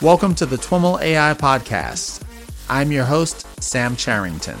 Welcome to the TWIML AI Podcast. I'm your host, Sam Charrington.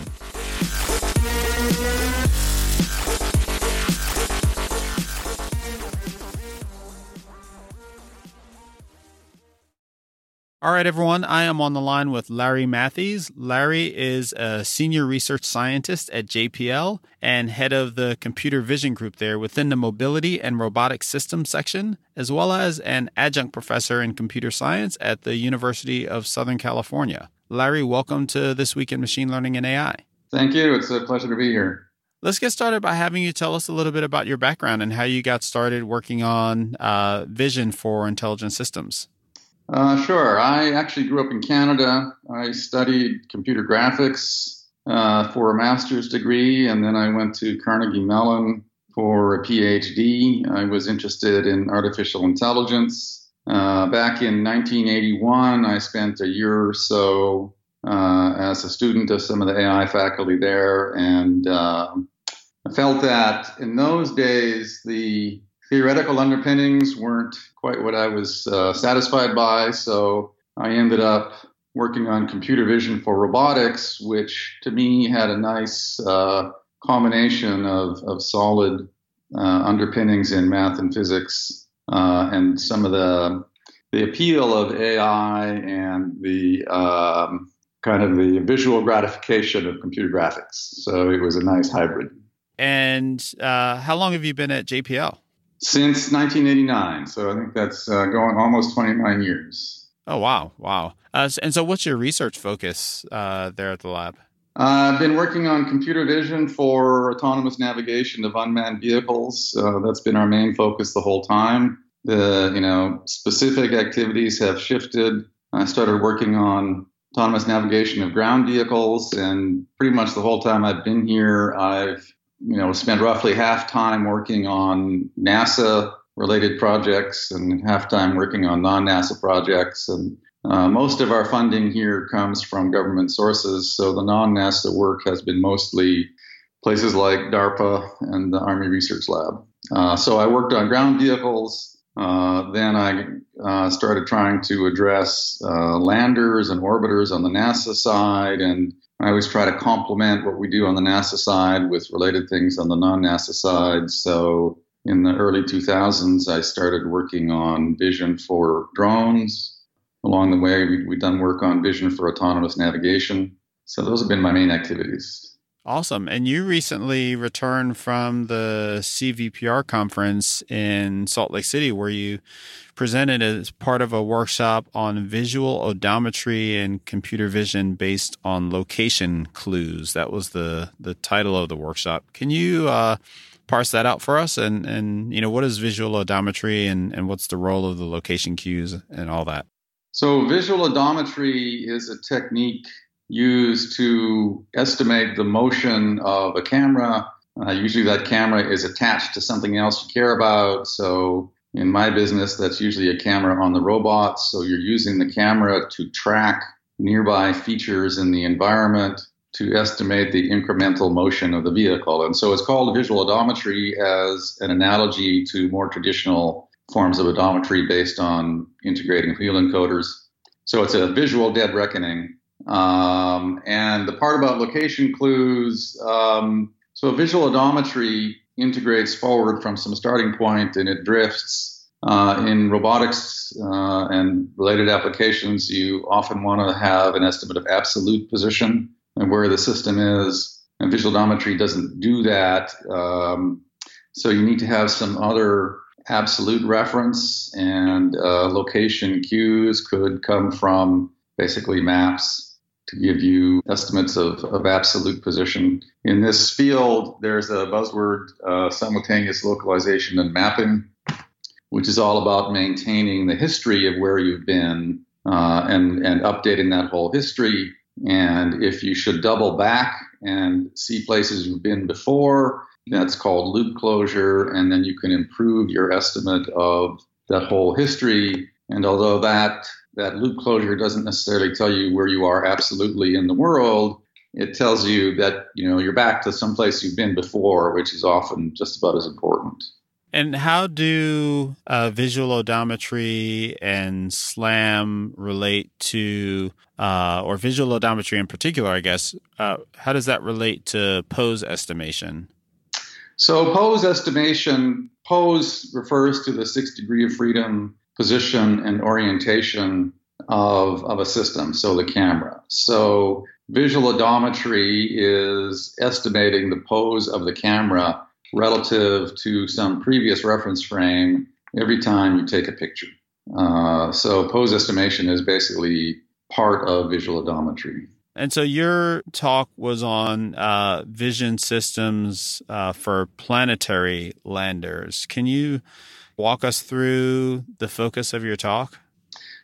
All right, everyone. I am on the line with Larry Matthews. Larry is a senior research scientist at JPL and head of the computer vision group there within the mobility and robotic systems section, as well as an adjunct professor in computer science at the University of Southern California. Larry, welcome to This Week in Machine Learning and AI. Thank you. It's a pleasure to be here. Let's get started by having you tell us a little bit about your background and how you got started working on uh, vision for intelligent systems. Uh, sure. I actually grew up in Canada. I studied computer graphics uh, for a master's degree, and then I went to Carnegie Mellon for a PhD. I was interested in artificial intelligence. Uh, back in 1981, I spent a year or so uh, as a student of some of the AI faculty there, and uh, I felt that in those days the theoretical underpinnings weren't quite what I was uh, satisfied by, so I ended up working on computer vision for robotics, which to me had a nice uh, combination of, of solid uh, underpinnings in math and physics uh, and some of the the appeal of AI and the um, kind of the visual gratification of computer graphics. So it was a nice hybrid. And uh, how long have you been at JPL? Since 1989. So I think that's uh, going almost 29 years. Oh, wow. Wow. Uh, and so, what's your research focus uh, there at the lab? Uh, I've been working on computer vision for autonomous navigation of unmanned vehicles. Uh, that's been our main focus the whole time. The you know specific activities have shifted. I started working on autonomous navigation of ground vehicles, and pretty much the whole time I've been here, I've you know, spend roughly half time working on NASA related projects and half time working on non NASA projects. And uh, most of our funding here comes from government sources. So the non NASA work has been mostly places like DARPA and the Army Research Lab. Uh, so I worked on ground vehicles. Uh, then I uh, started trying to address uh, landers and orbiters on the NASA side and I always try to complement what we do on the NASA side with related things on the non NASA side. So in the early 2000s, I started working on vision for drones. Along the way, we, have done work on vision for autonomous navigation. So those have been my main activities. Awesome. And you recently returned from the CVPR conference in Salt Lake City, where you presented as part of a workshop on visual odometry and computer vision based on location clues. That was the, the title of the workshop. Can you uh, parse that out for us? And, and, you know, what is visual odometry and, and what's the role of the location cues and all that? So, visual odometry is a technique used to estimate the motion of a camera. Uh, usually, that camera is attached to something else you care about. So, in my business, that's usually a camera on the robot. So, you're using the camera to track nearby features in the environment to estimate the incremental motion of the vehicle. And so, it's called visual odometry as an analogy to more traditional forms of odometry based on integrating wheel encoders. So, it's a visual dead reckoning um, and the part about location clues, um, so visual odometry integrates forward from some starting point and it drifts. Uh, in robotics uh, and related applications, you often want to have an estimate of absolute position and where the system is. And visual odometry doesn't do that. Um, so you need to have some other absolute reference, and uh, location cues could come from basically maps to give you estimates of, of absolute position. In this field, there's a buzzword uh, simultaneous localization and mapping, which is all about maintaining the history of where you've been uh, and, and updating that whole history. And if you should double back and see places you've been before, that's called loop closure. And then you can improve your estimate of that whole history. And although that that loop closure doesn't necessarily tell you where you are absolutely in the world. It tells you that you know you're back to some place you've been before, which is often just about as important. And how do uh, visual odometry and SLAM relate to, uh, or visual odometry in particular, I guess, uh, how does that relate to pose estimation? So, pose estimation, pose refers to the six degree of freedom position and orientation of, of a system, so the camera. So, visual odometry is estimating the pose of the camera relative to some previous reference frame every time you take a picture. Uh, so, pose estimation is basically part of visual odometry. And so your talk was on uh, vision systems uh, for planetary landers. Can you walk us through the focus of your talk?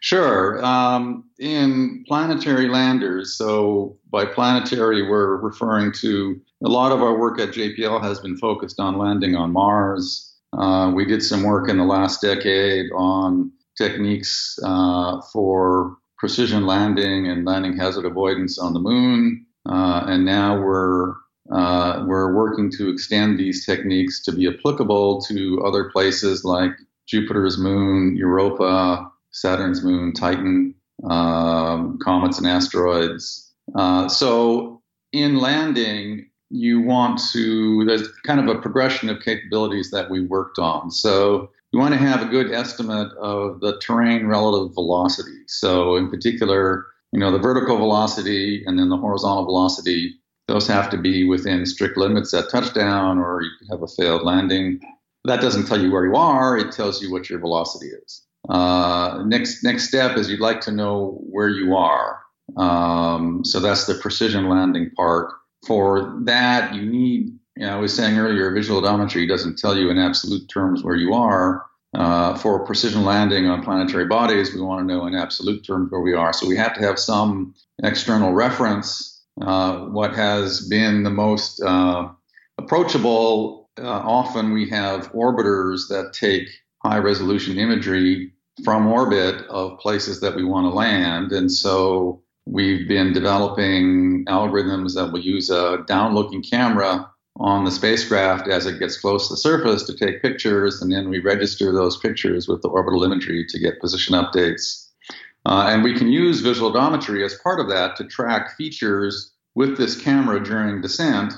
Sure. Um, in planetary landers, so by planetary, we're referring to a lot of our work at JPL has been focused on landing on Mars. Uh, we did some work in the last decade on techniques uh, for precision landing and landing hazard avoidance on the moon. Uh, and now we're uh, we're working to extend these techniques to be applicable to other places like Jupiter's moon, Europa, Saturn's moon, Titan, um, comets and asteroids. Uh, so in landing, you want to, there's kind of a progression of capabilities that we worked on. So you want to have a good estimate of the terrain relative velocity. So, in particular, you know, the vertical velocity and then the horizontal velocity, those have to be within strict limits at touchdown or you have a failed landing. That doesn't tell you where you are, it tells you what your velocity is. Uh, next, next step is you'd like to know where you are. Um, so that's the precision landing part. For that, you need you know, I was saying earlier, visual odometry doesn't tell you in absolute terms where you are. Uh, for precision landing on planetary bodies, we want to know in absolute terms where we are. So we have to have some external reference. Uh, what has been the most uh, approachable, uh, often we have orbiters that take high resolution imagery from orbit of places that we want to land. And so we've been developing algorithms that will use a down looking camera on the spacecraft as it gets close to the surface to take pictures, and then we register those pictures with the orbital imagery to get position updates. Uh, and we can use visual odometry as part of that to track features with this camera during descent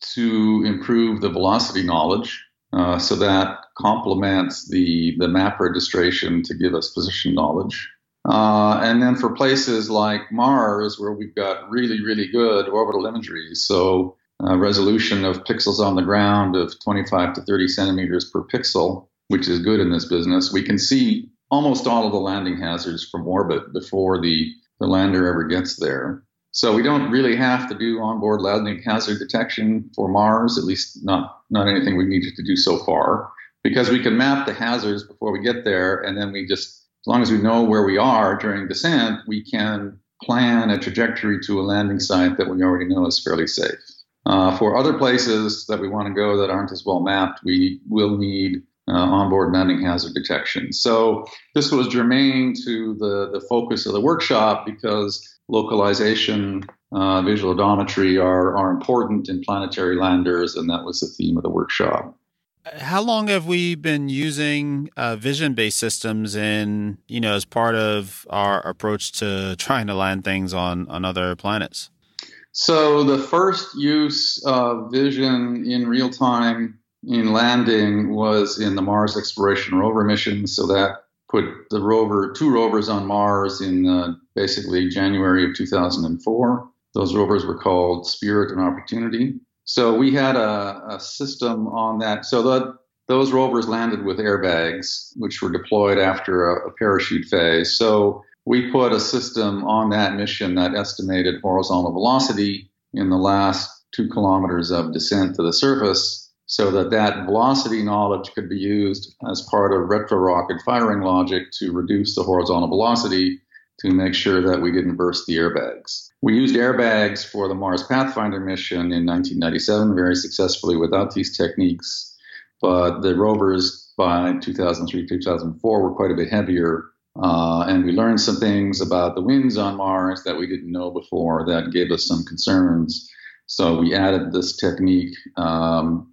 to improve the velocity knowledge. Uh, so that complements the, the map registration to give us position knowledge. Uh, and then for places like Mars, where we've got really, really good orbital imagery, so uh, resolution of pixels on the ground of 25 to 30 centimeters per pixel, which is good in this business. We can see almost all of the landing hazards from orbit before the, the lander ever gets there. So we don't really have to do onboard landing hazard detection for Mars, at least not, not anything we needed to do so far, because we can map the hazards before we get there, and then we just, as long as we know where we are during descent, we can plan a trajectory to a landing site that we already know is fairly safe. Uh, for other places that we want to go that aren't as well mapped, we will need uh, onboard landing hazard detection. So this was germane to the, the focus of the workshop because localization, uh, visual odometry are, are important in planetary landers, and that was the theme of the workshop. How long have we been using uh, vision-based systems in, you know, as part of our approach to trying to land things on on other planets? So the first use of vision in real time in landing was in the Mars Exploration Rover mission. So that put the rover, two rovers on Mars in uh, basically January of 2004. Those rovers were called Spirit and Opportunity. So we had a, a system on that. So the, those rovers landed with airbags, which were deployed after a, a parachute phase. So we put a system on that mission that estimated horizontal velocity in the last two kilometers of descent to the surface so that that velocity knowledge could be used as part of retro rocket firing logic to reduce the horizontal velocity to make sure that we didn't burst the airbags. We used airbags for the Mars Pathfinder mission in 1997 very successfully without these techniques, but the rovers by 2003 2004 were quite a bit heavier uh, and we learned some things about the winds on Mars that we didn't know before that gave us some concerns. So we added this technique um,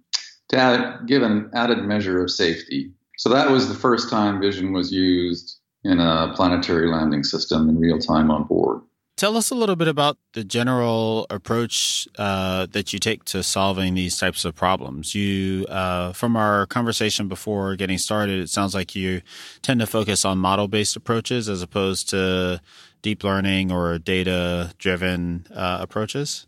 to add, give an added measure of safety. So that was the first time vision was used in a planetary landing system in real time on board. Tell us a little bit about the general approach uh, that you take to solving these types of problems. You, uh, from our conversation before getting started, it sounds like you tend to focus on model-based approaches as opposed to deep learning or data-driven uh, approaches.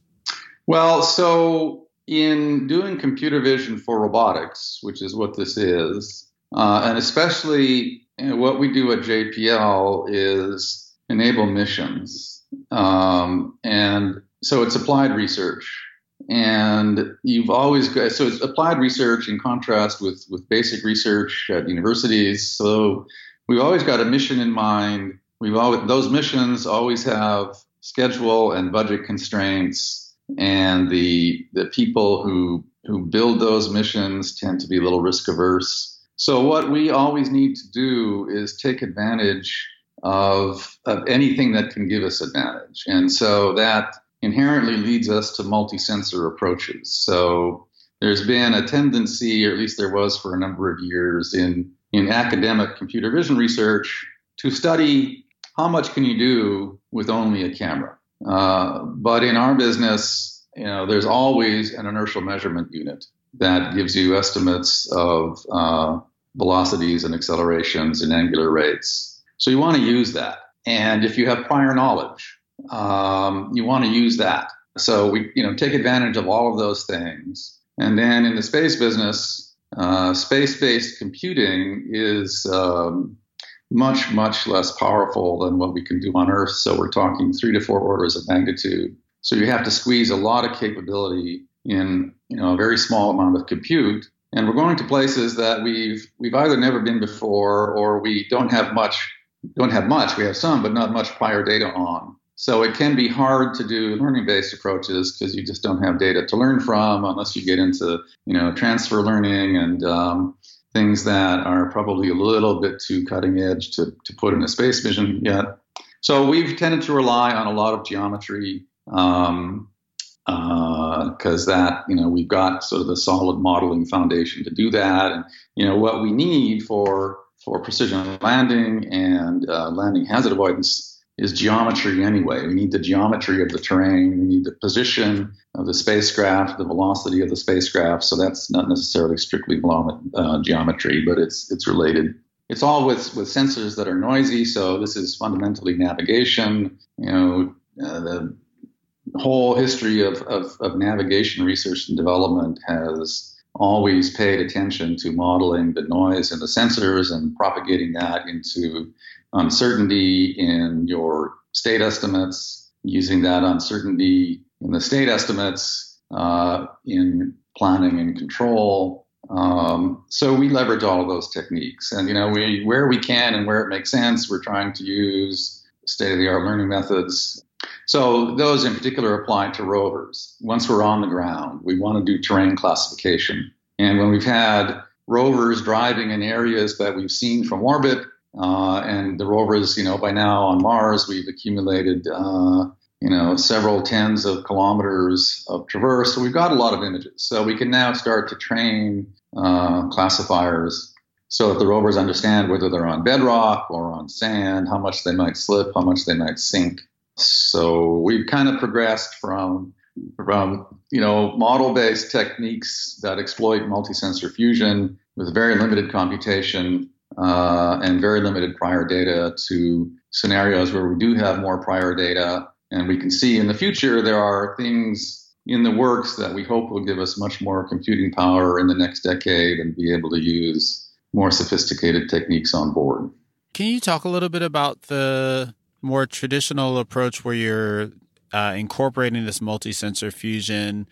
Well, so in doing computer vision for robotics, which is what this is, uh, and especially you know, what we do at JPL is enable missions. Um, and so it's applied research. And you've always got, so it's applied research in contrast with, with basic research at universities. So we've always got a mission in mind. We've always, those missions always have schedule and budget constraints. And the, the people who, who build those missions tend to be a little risk averse. So what we always need to do is take advantage of, of anything that can give us advantage. And so that inherently leads us to multi-sensor approaches. So there's been a tendency, or at least there was for a number of years in, in academic computer vision research, to study how much can you do with only a camera. Uh, but in our business, you know, there's always an inertial measurement unit that gives you estimates of uh, velocities and accelerations and angular rates so you want to use that. And if you have prior knowledge, um, you want to use that. So we, you know, take advantage of all of those things. And then in the space business, uh, space-based computing is um, much, much less powerful than what we can do on Earth. So we're talking three to four orders of magnitude. So you have to squeeze a lot of capability in, you know, a very small amount of compute. And we're going to places that we've we've either never been before or we don't have much don't have much. We have some, but not much prior data on. So it can be hard to do learning-based approaches because you just don't have data to learn from unless you get into, you know, transfer learning and um, things that are probably a little bit too cutting edge to, to put in a space mission yet. So we've tended to rely on a lot of geometry because um, uh, that, you know, we've got sort of the solid modeling foundation to do that. And, you know, what we need for for precision landing and uh, landing hazard avoidance is geometry anyway. We need the geometry of the terrain, we need the position of the spacecraft, the velocity of the spacecraft. So that's not necessarily strictly uh, geometry, but it's it's related. It's all with with sensors that are noisy. So this is fundamentally navigation. You know, uh, the whole history of, of, of navigation research and development has always paid attention to modeling the noise in the sensors and propagating that into uncertainty in your state estimates, using that uncertainty in the state estimates uh, in planning and control. Um, so we leverage all of those techniques, and you know, we where we can and where it makes sense, we're trying to use state-of-the-art learning methods so those in particular apply to rovers. Once we're on the ground, we want to do terrain classification. And when we've had rovers driving in areas that we've seen from orbit, uh, and the rovers, you know, by now on Mars, we've accumulated, uh, you know, several tens of kilometers of traverse. So we've got a lot of images. So we can now start to train uh, classifiers so that the rovers understand whether they're on bedrock or on sand, how much they might slip, how much they might sink. So we've kind of progressed from from you know model-based techniques that exploit multi-sensor fusion with very limited computation uh, and very limited prior data to scenarios where we do have more prior data, and we can see in the future there are things in the works that we hope will give us much more computing power in the next decade and be able to use more sophisticated techniques on board. Can you talk a little bit about the more traditional approach where you're uh, incorporating this multi-sensor fusion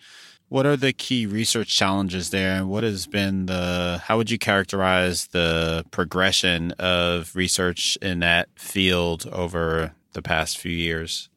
what are the key research challenges there and what has been the how would you characterize the progression of research in that field over the past few years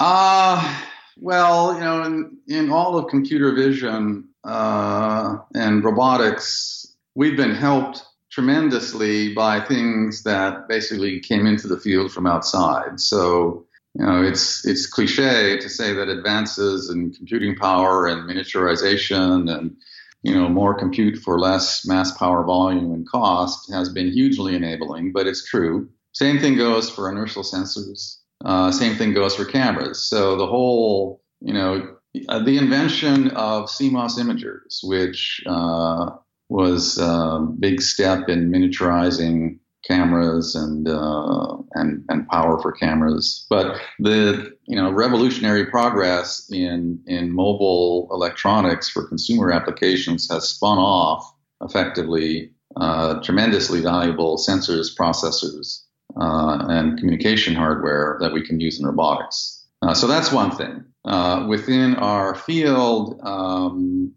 uh well you know in, in all of computer vision uh, and robotics we've been helped tremendously by things that basically came into the field from outside. So, you know, it's it's cliche to say that advances in computing power and miniaturization and you know, more compute for less mass power volume and cost has been hugely enabling, but it's true. Same thing goes for inertial sensors. Uh, same thing goes for cameras. So the whole, you know, uh, the invention of CMOS imagers, which uh, was a big step in miniaturizing cameras and uh, and and power for cameras. But the you know revolutionary progress in in mobile electronics for consumer applications has spun off effectively uh, tremendously valuable sensors, processors, uh, and communication hardware that we can use in robotics. Uh, so that's one thing. Uh, within our field, um,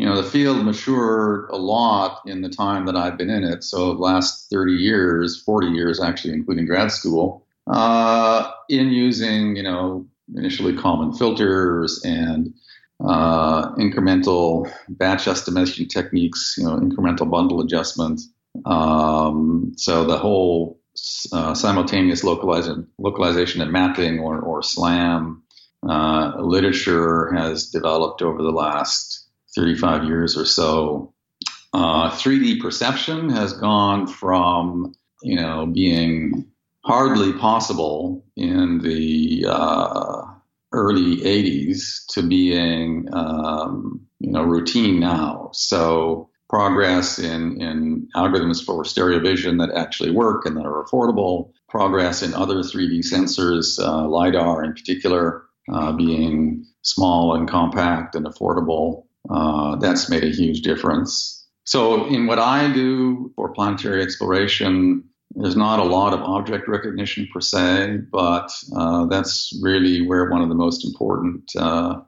you know, the field matured a lot in the time that I've been in it. So, last 30 years, 40 years actually, including grad school, uh, in using, you know, initially Kalman filters and uh, incremental batch estimation techniques, you know, incremental bundle adjustment. Um, so the whole uh, simultaneous localization, localization and mapping, or, or SLAM, uh, literature has developed over the last 35 years or so, uh, 3D perception has gone from, you know, being hardly possible in the uh, early 80s to being, um, you know, routine now. So progress in, in algorithms for stereo vision that actually work and that are affordable, progress in other 3D sensors, uh, LiDAR in particular, uh, being small and compact and affordable. Uh, that's made a huge difference. So, in what I do for planetary exploration, there's not a lot of object recognition per se, but uh, that's really where one of the most important uh,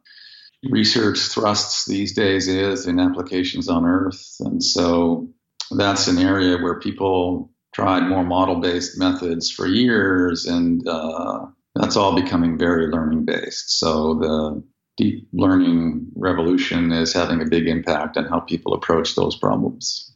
research thrusts these days is in applications on Earth. And so that's an area where people tried more model based methods for years, and uh, that's all becoming very learning based. So the deep learning revolution is having a big impact on how people approach those problems.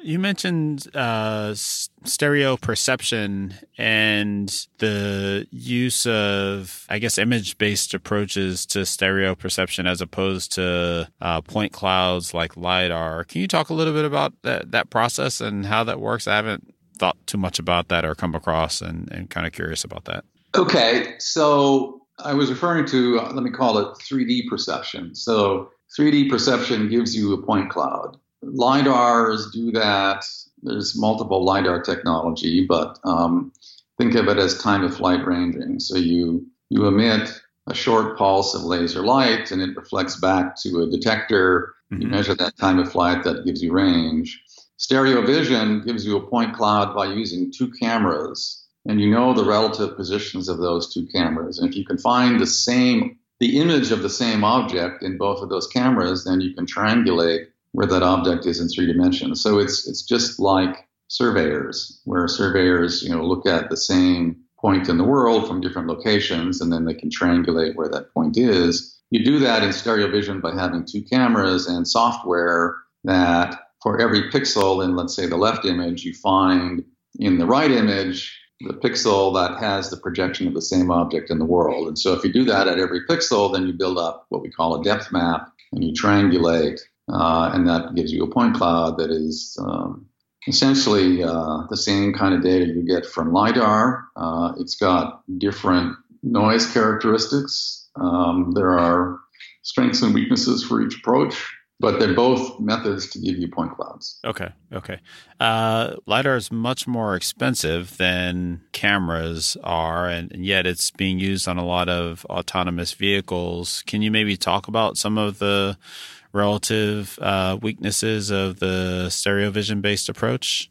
You mentioned uh, stereo perception and the use of, I guess, image based approaches to stereo perception as opposed to uh, point clouds like LiDAR. Can you talk a little bit about that, that process and how that works? I haven't thought too much about that or come across and, and kind of curious about that. Okay. So I was referring to, uh, let me call it 3D perception. So 3D perception gives you a point cloud. LIDARs do that. There's multiple LIDAR technology, but um, think of it as time of flight ranging. So you, you emit a short pulse of laser light and it reflects back to a detector. Mm-hmm. You measure that time of flight, that gives you range. Stereo vision gives you a point cloud by using two cameras and you know the relative positions of those two cameras. And if you can find the same, the image of the same object in both of those cameras, then you can triangulate where that object is in three dimensions. So it's it's just like surveyors, where surveyors you know look at the same point in the world from different locations, and then they can triangulate where that point is. You do that in stereo vision by having two cameras and software that for every pixel in, let's say, the left image, you find in the right image the pixel that has the projection of the same object in the world. And so if you do that at every pixel, then you build up what we call a depth map and you triangulate, uh, and that gives you a point cloud that is um, essentially uh, the same kind of data you get from LiDAR. Uh, it's got different noise characteristics. Um, there are strengths and weaknesses for each approach but they're both methods to give you point clouds. Okay, okay. Uh, lidar is much more expensive than cameras are, and, and, yet it's being used on a lot of autonomous vehicles. Can you maybe talk about some of the relative uh, weaknesses of the stereo vision based approach?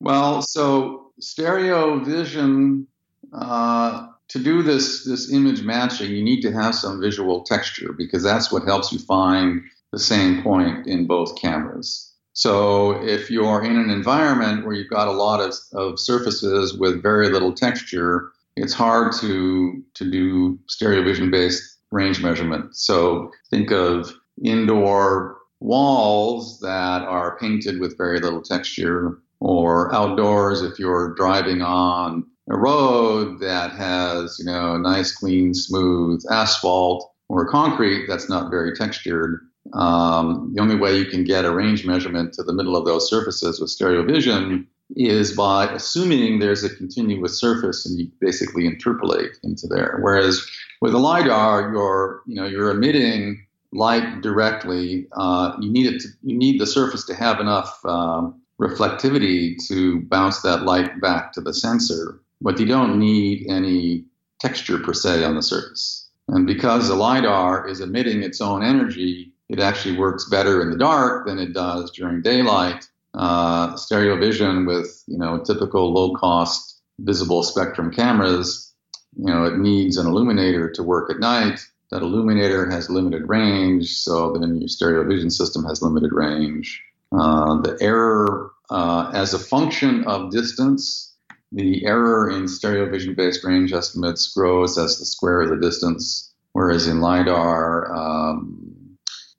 Well, so stereo vision. Uh, to do this this image matching, you need to have some visual texture because that's what helps you find the same point in both cameras. So if you're in an environment where you've got a lot of, of surfaces with very little texture, it's hard to to do stereo vision based range measurement. So think of indoor walls that are painted with very little texture, or outdoors if you're driving on a road that has you know nice, clean, smooth asphalt or concrete that's not very textured Um, the only way you can get a range measurement to the middle of those surfaces with stereo vision is by assuming there's a continuous surface and you basically interpolate into there. Whereas with a lidar, you're you know you're emitting light directly. Uh, you need it to, you need the surface to have enough um, reflectivity to bounce that light back to the sensor, but you don't need any texture per se on the surface. And because the lidar is emitting its own energy, it actually works better in the dark than it does during daylight. Uh, stereo vision with you know typical low cost visible spectrum cameras, you know it needs an illuminator to work at night. That illuminator has limited range, so then your stereo vision system has limited range. Uh, the error uh, as a function of distance, the error in stereo vision based range estimates grows as the square of the distance, whereas in LiDAR, um,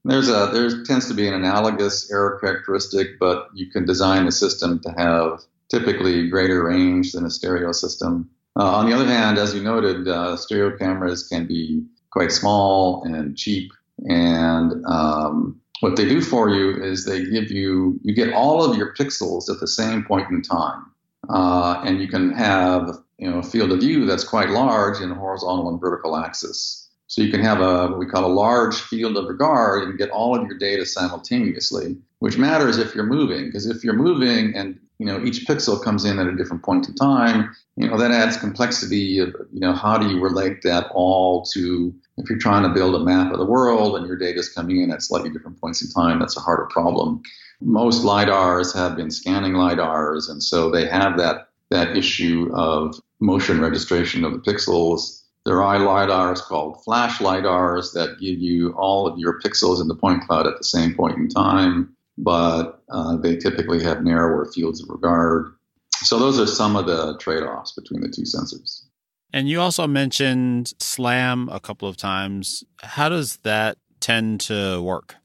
there's a there tends to be an analogous error characteristic, but you can design a system to have typically greater range than a stereo system. Uh, on the other hand, as you noted, uh, stereo cameras can be quite small and cheap, and um, what they do for you is they give you you get all of your pixels at the same point in time, uh, and you can have you know a field of view that's quite large in horizontal and vertical axis. So you can have a what we call a large field of regard and get all of your data simultaneously, which matters if you're moving, because if you're moving and you know each pixel comes in at a different point in time, you know that adds complexity of you know how do you relate that all to if you're trying to build a map of the world and your data is coming in at slightly different points in time, that's a harder problem. Most lidars have been scanning lidars, and so they have that that issue of motion registration of the pixels there are LiDARs called flash LiDARs that give you all of your pixels in the point cloud at the same point in time, but uh, they typically have narrower fields of regard. So those are some of the trade offs between the two sensors. And you also mentioned SLAM a couple of times. How does that tend to work?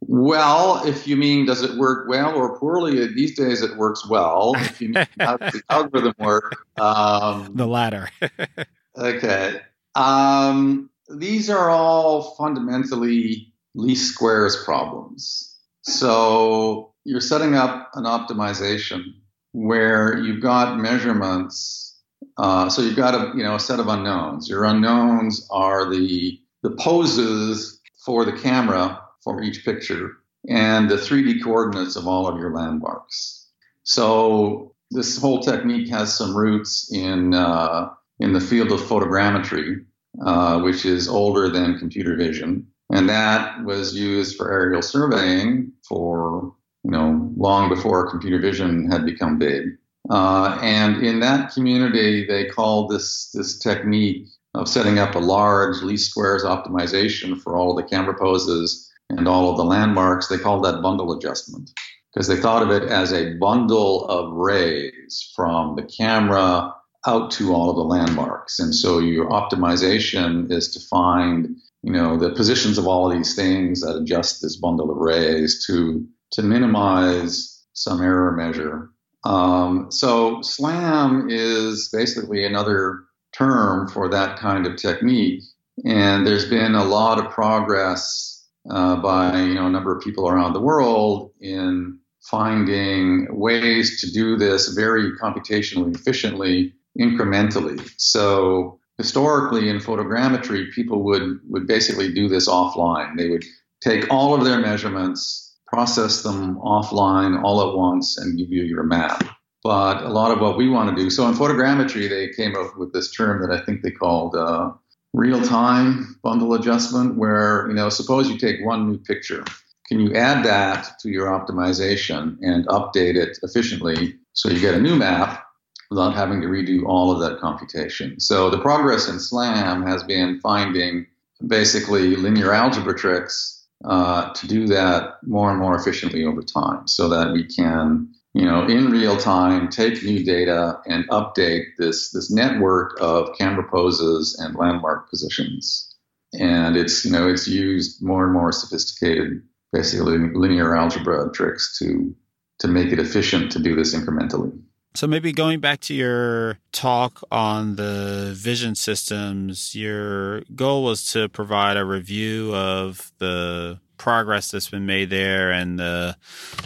Well, if you mean does it work well or poorly, these days it works well. If you mean how does the algorithm work? Um, the latter. okay. Um, these are all fundamentally least squares problems. So you're setting up an optimization where you've got measurements. Uh, so you've got a you know a set of unknowns. Your unknowns are the the poses for the camera for each picture and the 3D coordinates of all of your landmarks. So this whole technique has some roots in uh, in the field of photogrammetry, uh, which is older than computer vision. And that was used for aerial surveying for, you know, long before computer vision had become big. Uh, and in that community, they called this, this technique of setting up a large least squares optimization for all of the camera poses and all of the landmarks. They called that bundle adjustment because they thought of it as a bundle of rays from the camera out to all of the landmarks. And so your optimization is to find, you know, the positions of all of these things that adjust this bundle of rays to to minimize some error measure. Um, so SLAM is basically another term for that kind of technique. And there's been a lot of progress uh, by you know a number of people around the world in finding ways to do this very computationally efficiently incrementally. So historically in photogrammetry, people would, would basically do this offline. They would take all of their measurements, process them offline all at once, and give you your map. But a lot of what we want to do, so in photogrammetry, they came up with this term that I think they called uh, real-time bundle adjustment, where you know, suppose you take one new picture, can you add that to your optimization and update it efficiently so you get a new map without having to redo all of that computation. So the progress in SLAM has been finding basically linear algebra tricks uh, to do that more and more efficiently over time so that we can you know in real time take new data and update this this network of camera poses and landmark positions and it's you know it's used more and more sophisticated basically linear algebra tricks to to make it efficient to do this incrementally so maybe going back to your talk on the vision systems, your goal was to provide a review of the progress that's been made there and the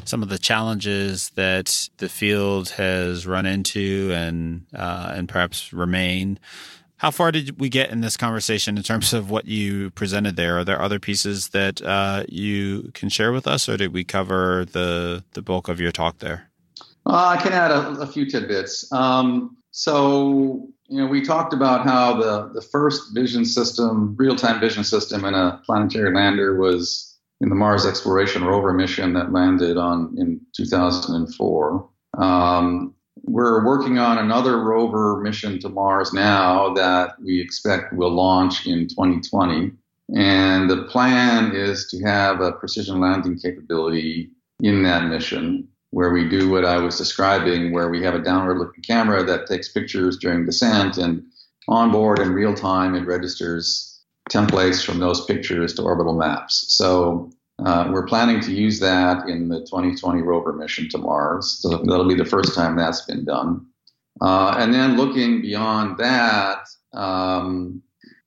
some of the challenges that the field has run into and uh, and perhaps remain. How far did we get in this conversation in terms of what you presented there? Are there other pieces that uh, you can share with us, or did we cover the the bulk of your talk there? Uh, I can add a, a few tidbits. Um, so, you know, we talked about how the, the first vision system, real time vision system in a planetary lander was in the Mars Exploration Rover mission that landed on in 2004. Um, we're working on another rover mission to Mars now that we expect will launch in 2020. And the plan is to have a precision landing capability in that mission where we do what I was describing, where we have a downward looking camera that takes pictures during descent and on board in real time it registers templates from those pictures to orbital maps. So uh, we're planning to use that in the 2020 rover mission to Mars. So that'll be the first time that's been done. Uh, and then looking beyond that, um,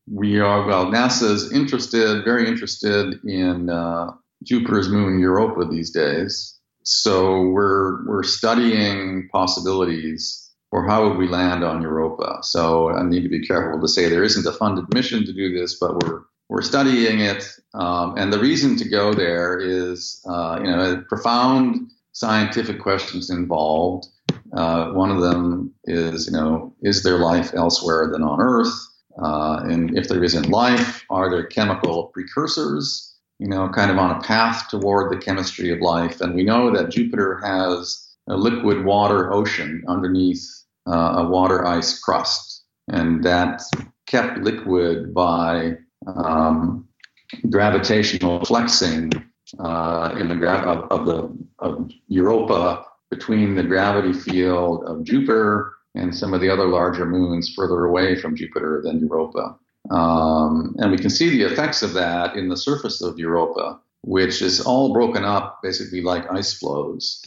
we are, well, NASA's interested, very interested in uh, Jupiter's moon Europa these days. So we're we're studying possibilities for how would we land on Europa. So I need to be careful to say there isn't a funded mission to do this, but we're we're studying it. Um, and the reason to go there is, uh, you know, profound scientific questions involved. Uh, one of them is, you know, is there life elsewhere than on Earth? Uh, and if there isn't life, are there chemical precursors? You know, kind of on a path toward the chemistry of life. And we know that Jupiter has a liquid water ocean underneath uh, a water ice crust, and that's kept liquid by um, gravitational flexing uh, in the gra- of, of, the of Europa between the gravity field of Jupiter and some of the other larger moons further away from Jupiter than Europa. Um, and we can see the effects of that in the surface of Europa, which is all broken up basically like ice floes.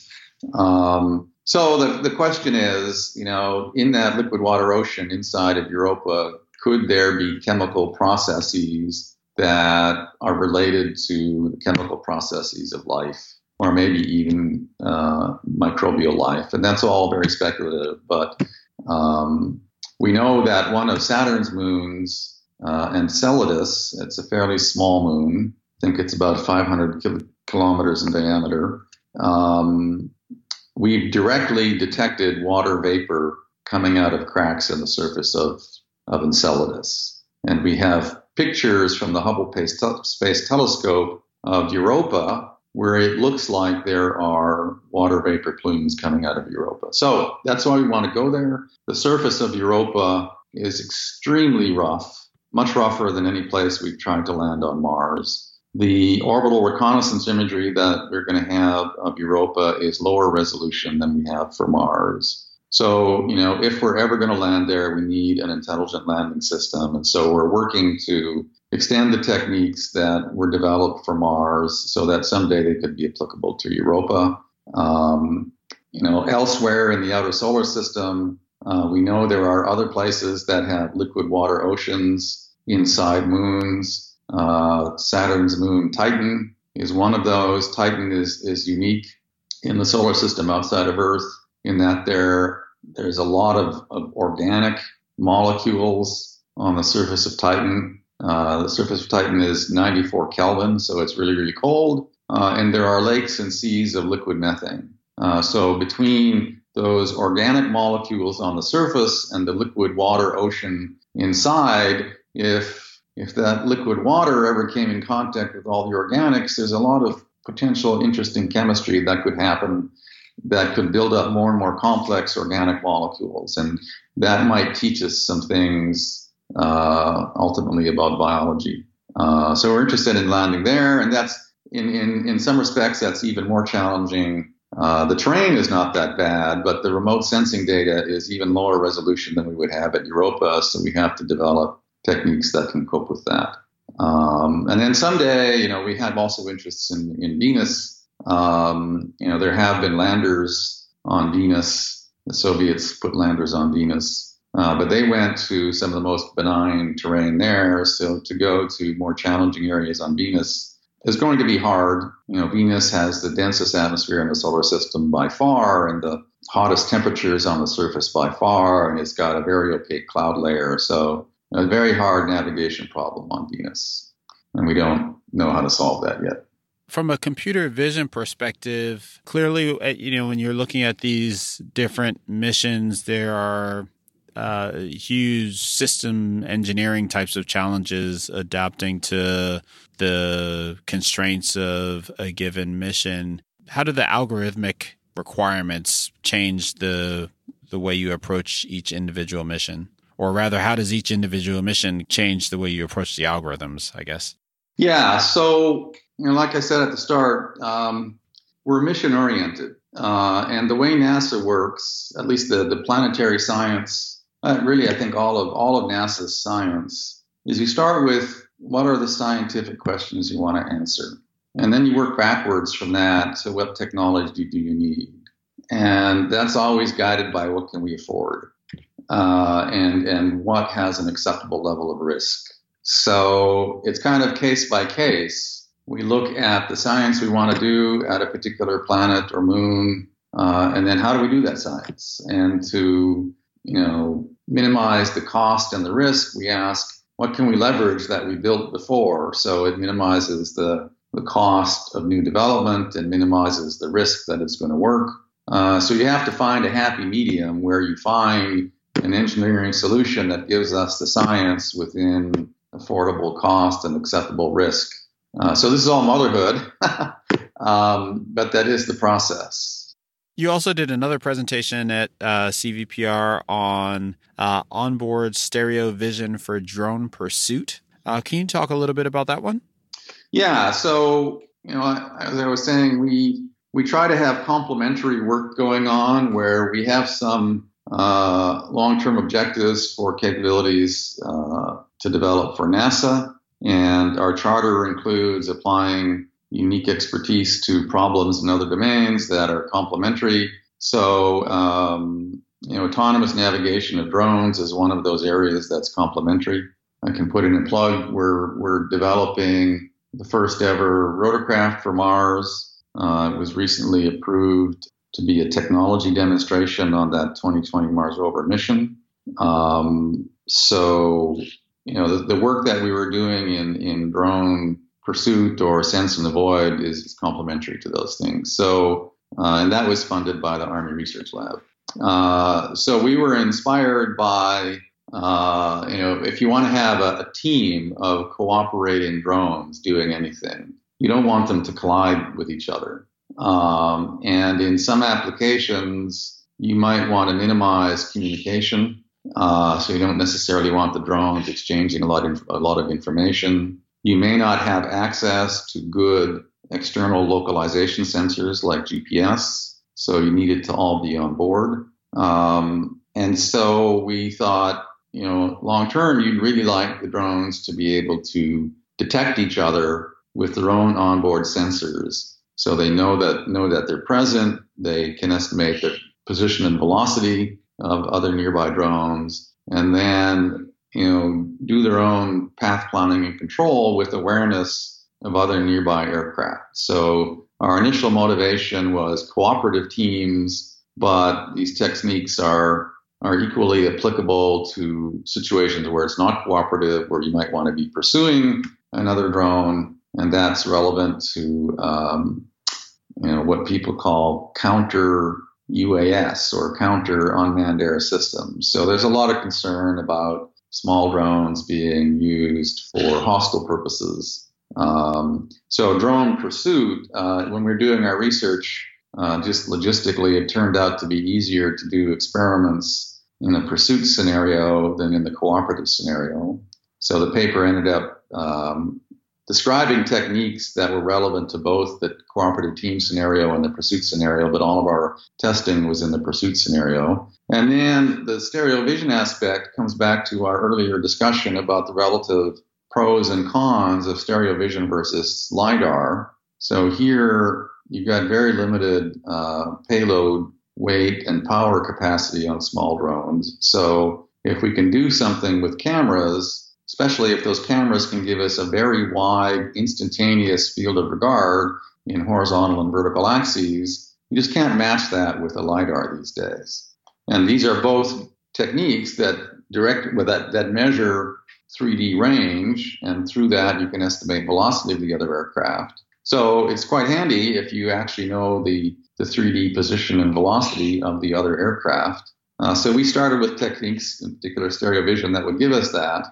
Um, so the, the question is, you know, in that liquid water ocean inside of Europa, could there be chemical processes that are related to the chemical processes of life, or maybe even uh, microbial life? And that's all very speculative, but um, we know that one of Saturn's moons uh, Enceladus, it's a fairly small moon. I think it's about 500 kil- kilometers in diameter. Um, we've directly detected water vapor coming out of cracks in the surface of, of Enceladus. And we have pictures from the Hubble Space Telescope of Europa where it looks like there are water vapor plumes coming out of Europa. So that's why we want to go there. The surface of Europa is extremely rough much rougher than any place we've tried to land on Mars. The orbital reconnaissance imagery that we're going to have of Europa is lower resolution than we have for Mars. So, you know, if we're ever going to land there, we need an intelligent landing system. And so we're working to extend the techniques that were developed for Mars so that someday they could be applicable to Europa. Um, you know, elsewhere in the outer solar system, uh, we know there are other places that have liquid water oceans inside moons. Uh, Saturn's moon Titan is one of those. Titan is, is unique in the solar system outside of Earth in that there there's a lot of, of organic molecules on the surface of Titan. Uh, the surface of Titan is 94 Kelvin, so it's really, really cold. Uh, and there are lakes and seas of liquid methane. Uh, so between those organic molecules on the surface and the liquid water ocean inside, if if that liquid water ever came in contact with all the organics, there's a lot of potential interesting chemistry that could happen that could build up more and more complex organic molecules. And that might teach us some things uh, ultimately about biology. Uh, so we're interested in landing there, and that's in, in, in some respects that's even more challenging uh, the terrain is not that bad, but the remote sensing data is even lower resolution than we would have at Europa, so we have to develop techniques that can cope with that. Um, and then someday, you know, we have also interests in, in Venus. Um, you know, there have been landers on Venus. The Soviets put landers on Venus, uh, but they went to some of the most benign terrain there. So to go to more challenging areas on Venus is going to be hard. You know, Venus has the densest atmosphere in the solar system by far, and the hottest temperatures on the surface by far, and it's got a very opaque cloud layer. So, a very hard navigation problem on Venus, and we don't know how to solve that yet. From a computer vision perspective, clearly, uh, you know, when you're looking at these different missions, there are uh, huge system engineering types of challenges adapting to the constraints of a given mission. How do the algorithmic requirements change the the way you approach each individual mission? Or rather, how does each individual mission change the way you approach the algorithms, I guess? Yeah, so you know, like I said at the start, um, we're mission oriented. Uh, and the way NASA works, at least the, the planetary science uh, really, I think all of all of NASA's science is you start with what are the scientific questions you want to answer, and then you work backwards from that to what technology do you need, and that's always guided by what can we afford, uh, and and what has an acceptable level of risk. So it's kind of case by case. We look at the science we want to do at a particular planet or moon, uh, and then how do we do that science? And to you know, minimize the cost and the risk, we ask, what can we leverage that we built before? So it minimizes the, the cost of new development and minimizes the risk that it's going to work. Uh, so you have to find a happy medium where you find an engineering solution that gives us the science within affordable cost and acceptable risk. Uh, so this is all motherhood, um, but that is the process. You also did another presentation at uh, CVPR on uh, onboard stereo vision for drone pursuit. Uh, can you talk a little bit about that one? Yeah. So, you know, as I was saying, we we try to have complementary work going on where we have some uh, long-term objectives for capabilities uh, to develop for NASA, and our charter includes applying unique expertise to problems in other domains that are complementary. So, um, you know, autonomous navigation of drones is one of those areas that's complementary. I can put in a plug. We're we're developing the first ever rotorcraft for Mars. Uh, it was recently approved to be a technology demonstration on that 2020 Mars rover mission. Um, so, you know, the, the, work that we were doing in in drone pursuit or sense and avoid is, is complementary to those things. So, uh, and that was funded by the Army Research Lab. Uh, so we were inspired by, uh, you know, if you want to have a, a, team of cooperating drones doing anything, you don't want them to collide with each other. Um, and in some applications, you might want to minimize communication. Uh, so you don't necessarily want the drones exchanging a lot of, a lot of information. You may not have access to good external localization sensors like GPS, so you need it to all be on board. Um, and so we thought, you know, long term, you'd really like the drones to be able to detect each other with their own onboard sensors, so they know that know that they're present. They can estimate the position and velocity of other nearby drones, and then you know, do their own path planning and control with awareness of other nearby aircraft. So our initial motivation was cooperative teams, but these techniques are are equally applicable to situations where it's not cooperative, where you might want to be pursuing another drone, and that's relevant to um, you know what people call counter UAS or counter unmanned air systems. So there's a lot of concern about small drones being used for hostile purposes. Um, so, drone pursuit, uh, when we are doing our research, uh, just logistically, it turned out to be easier to do experiments in a pursuit scenario than in the cooperative scenario. So, the paper ended up um, describing techniques that were relevant to both the cooperative team scenario and the pursuit scenario, but all of our testing was in the pursuit scenario. And then the stereo vision aspect comes back to our earlier discussion about the relative pros and cons of stereo vision versus LIDAR. So here you've got very limited uh, payload weight and power capacity on small drones. So if we can do something with cameras especially if those cameras can give us a very wide, instantaneous field of regard in horizontal and vertical axes. You just can't match that with a LiDAR these days. And these are both techniques that direct that, that measure 3D range, and through that you can estimate velocity of the other aircraft. So it's quite handy if you actually know the, the 3D position and velocity of the other aircraft. Uh, so we started with techniques, in particular stereo vision, that would give us that.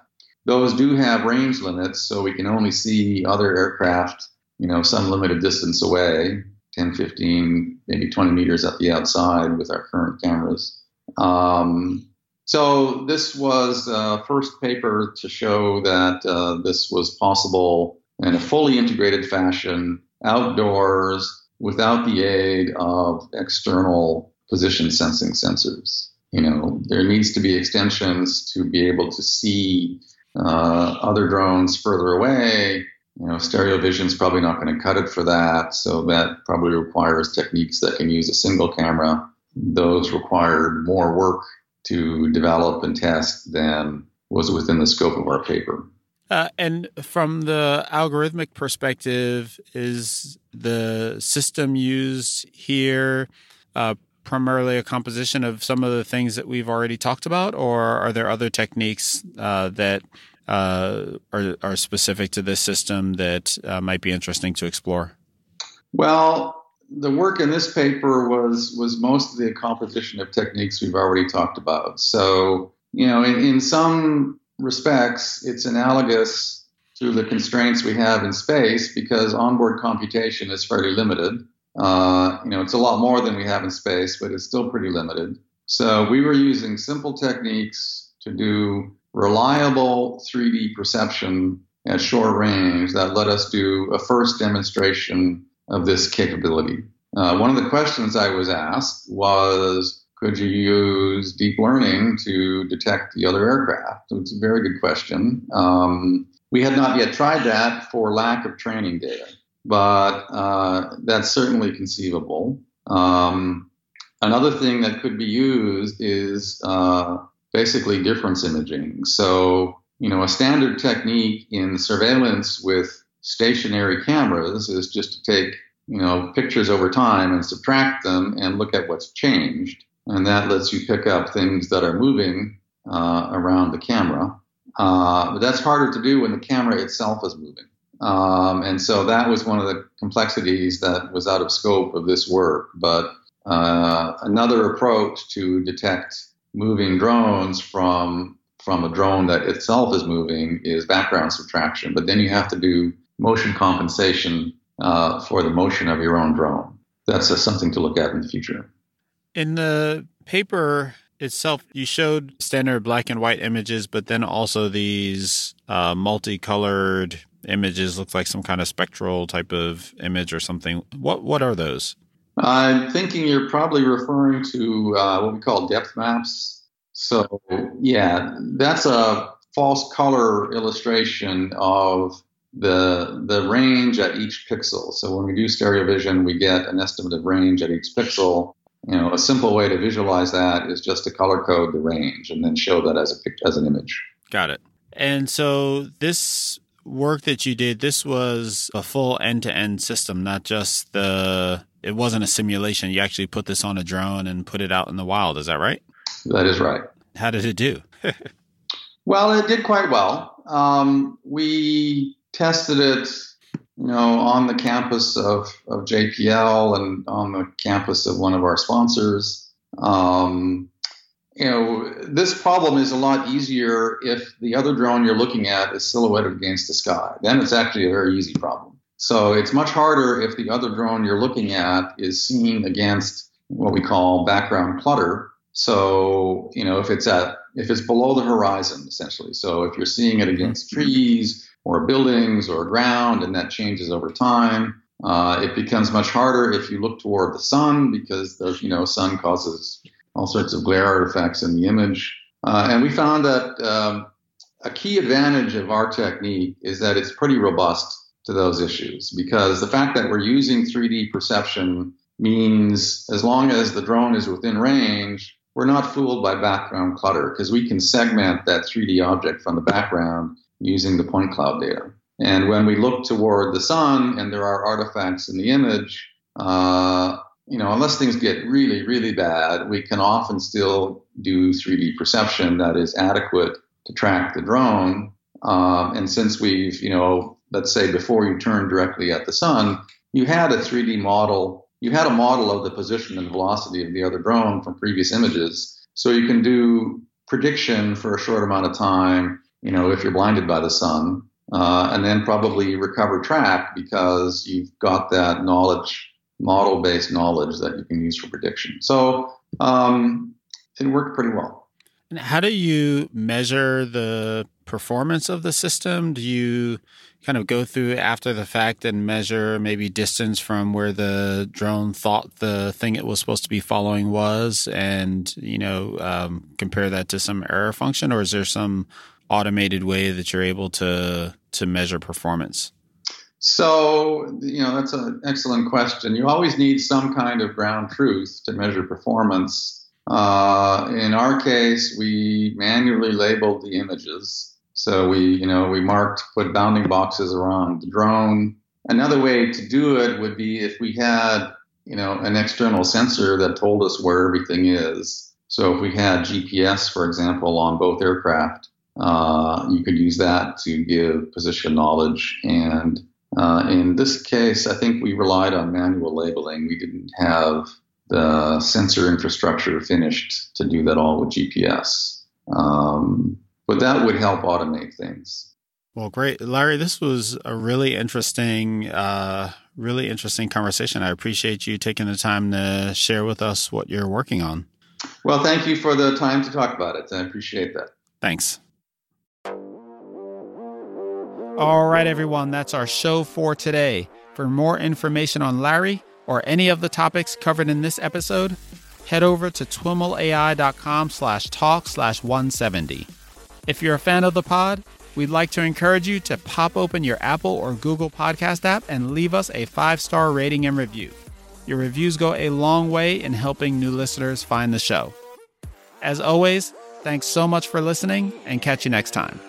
Those do have range limits, so we can only see other aircraft, you know, some limited distance away, 10, 15, maybe 20 meters at the outside with our current cameras. Um, so this was the first paper to show that uh, this was possible in a fully integrated fashion outdoors without the aid of external position sensing sensors. You know, there needs to be extensions to be able to see uh, other drones further away. You know, stereo vision is probably not going to cut it for that. So that probably requires techniques that can use a single camera. Those required more work to develop and test than was within the scope of our paper. Uh, and from the algorithmic perspective, is the system used here uh, primarily a composition of some of the things that we've already talked about, or are there other techniques uh, that uh, are, are, specific to this system that uh, might be interesting to explore? Well, the work in this paper was was mostly a composition of techniques we've already talked about. So, you know, in, in some respects, it's analogous to the constraints we have in space because onboard computation is fairly limited. Uh, you know, it's a lot more than we have in space, but it's still pretty limited. So we were using simple techniques to do reliable 3D perception at short range that let us do a first demonstration of this capability. Uh, one of the questions I was asked was, could you use deep learning to detect the other aircraft? So it's a very good question. Um, we had not yet tried that for lack of training data, but uh, that's certainly conceivable. Um, another thing that could be used is uh, basically difference imaging. So, you know, a standard technique in surveillance with stationary cameras is just to take, you know, pictures over time and subtract them and look at what's changed and that lets you pick up things that are moving uh, around the camera. Uh, but that's harder to do when the camera itself is moving. Um, and so that was one of the complexities that was out of scope of this work. But uh, another approach to detect moving drones from from a drone that itself is moving is background subtraction. But then you have to do motion compensation uh, for the motion of your own drone. That's uh, something to look at in the future. In the paper itself, you showed standard black and white images, but then also these uh, multicolored images. Looks like some kind of spectral type of image or something. What what are those? I'm thinking you're probably referring to uh, what we call depth maps. So yeah, that's a false color illustration of the the range at each pixel. So when we do stereo vision, we get an estimate of range at each pixel, you know, a simple way to visualize that is just to color code the range and then show that as a as an image. Got it. And so this work that you did, this was a full end to end system, not just the. It wasn't a simulation. You actually put this on a drone and put it out in the wild. Is that right? That is right. How did it do? well, it did quite well. Um, we tested it you know, on the campus of, of JPL and on the campus of one of our sponsors. Um, you know, this problem is a lot easier if the other drone you're looking at is silhouetted against the sky. Then it's actually a very easy problem. So it's much harder if the other drone you're looking at is seen against what we call background clutter. So, you know, if it's at if it's below the horizon, essentially. So if you're seeing it against trees or buildings or ground, and that changes over time. Uh, it becomes much harder if you look toward the sun because the you know sun causes all sorts of glare artifacts in the image. Uh, and we found that um, a key advantage of our technique is that it's pretty robust to those issues because the fact that we're using 3D perception means as long as the drone is within range, we're not fooled by background clutter because we can segment that 3D object from the background using the point cloud data. And when we look toward the sun and there are artifacts in the image, uh, you know, unless things get really, really bad, we can often still do 3D perception that is adequate to track the drone. Um, and since we've, you know, let's say before you turn directly at the sun, you had a 3D model, you had a model of the position and velocity of the other drone from previous images. So you can do prediction for a short amount of time, you know, if you're blinded by the sun, uh, and then probably recover track because you've got that knowledge model based knowledge that you can use for prediction. So um, it worked pretty well. And how do you measure the performance of the system? Do you kind of go through after the fact and measure maybe distance from where the drone thought the thing it was supposed to be following was and, you know, um, compare that to some error function? Or is there some automated way that you're able to to measure performance? So, you know, that's an excellent question. You always need some kind of ground truth to measure performance. Uh, in our case, we manually labeled the images. So we, you know, we marked, put bounding boxes around the drone. Another way to do it would be if we had, you know, an external sensor that told us where everything is. So if we had GPS, for example, on both aircraft, uh, you could use that to give position knowledge and uh, in this case, I think we relied on manual labeling. We didn't have the sensor infrastructure finished to do that all with GPS. Um, but that would help automate things. Well, great, Larry. This was a really interesting, uh, really interesting conversation. I appreciate you taking the time to share with us what you're working on. Well, thank you for the time to talk about it. I appreciate that. Thanks. All right, everyone, that's our show for today. For more information on Larry or any of the topics covered in this episode, head over to twimlai.com slash talk slash 170. If you're a fan of the pod, we'd like to encourage you to pop open your Apple or Google podcast app and leave us a five-star rating and review. Your reviews go a long way in helping new listeners find the show. As always, thanks so much for listening and catch you next time.